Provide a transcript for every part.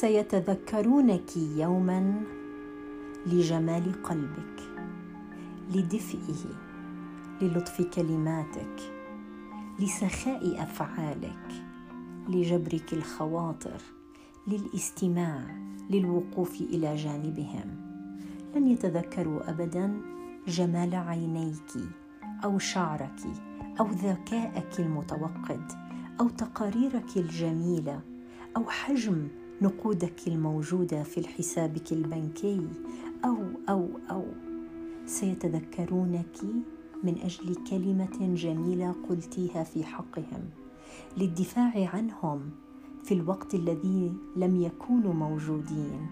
سيتذكرونك يوما لجمال قلبك لدفئه للطف كلماتك لسخاء أفعالك لجبرك الخواطر للاستماع للوقوف إلى جانبهم. لن يتذكروا ابدا جمال عينيك أو شعرك أو ذكاءك المتوقد أو تقاريرك الجميلة أو حجم نقودك الموجودة في حسابك البنكي أو أو أو. سيتذكرونك من أجل كلمة جميلة قلتيها في حقهم. للدفاع عنهم في الوقت الذي لم يكونوا موجودين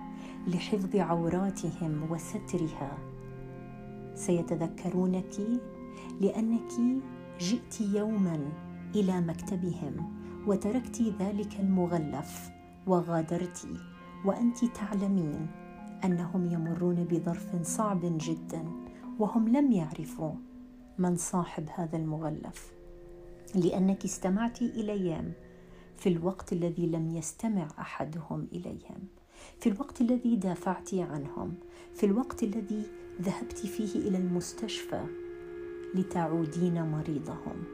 لحفظ عوراتهم وسترها. سيتذكرونك لأنك جئت يوما إلى مكتبهم وتركت ذلك المغلف. وغادرت وأنت تعلمين أنهم يمرون بظرف صعب جدا وهم لم يعرفوا من صاحب هذا المغلف. لأنك استمعت إليهم في الوقت الذي لم يستمع أحدهم إليهم. في الوقت الذي دافعت عنهم. في الوقت الذي ذهبت فيه إلى المستشفى لتعودين مريضهم.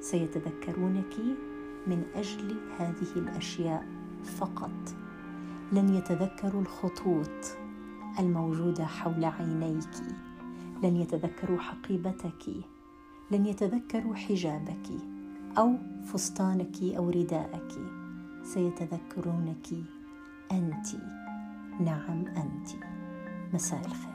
سيتذكرونك من أجل هذه الأشياء. فقط. لن يتذكروا الخطوط الموجودة حول عينيك. لن يتذكروا حقيبتك. لن يتذكروا حجابك أو فستانك أو رداءك سيتذكرونك انت. نعم انت. مساء الخير.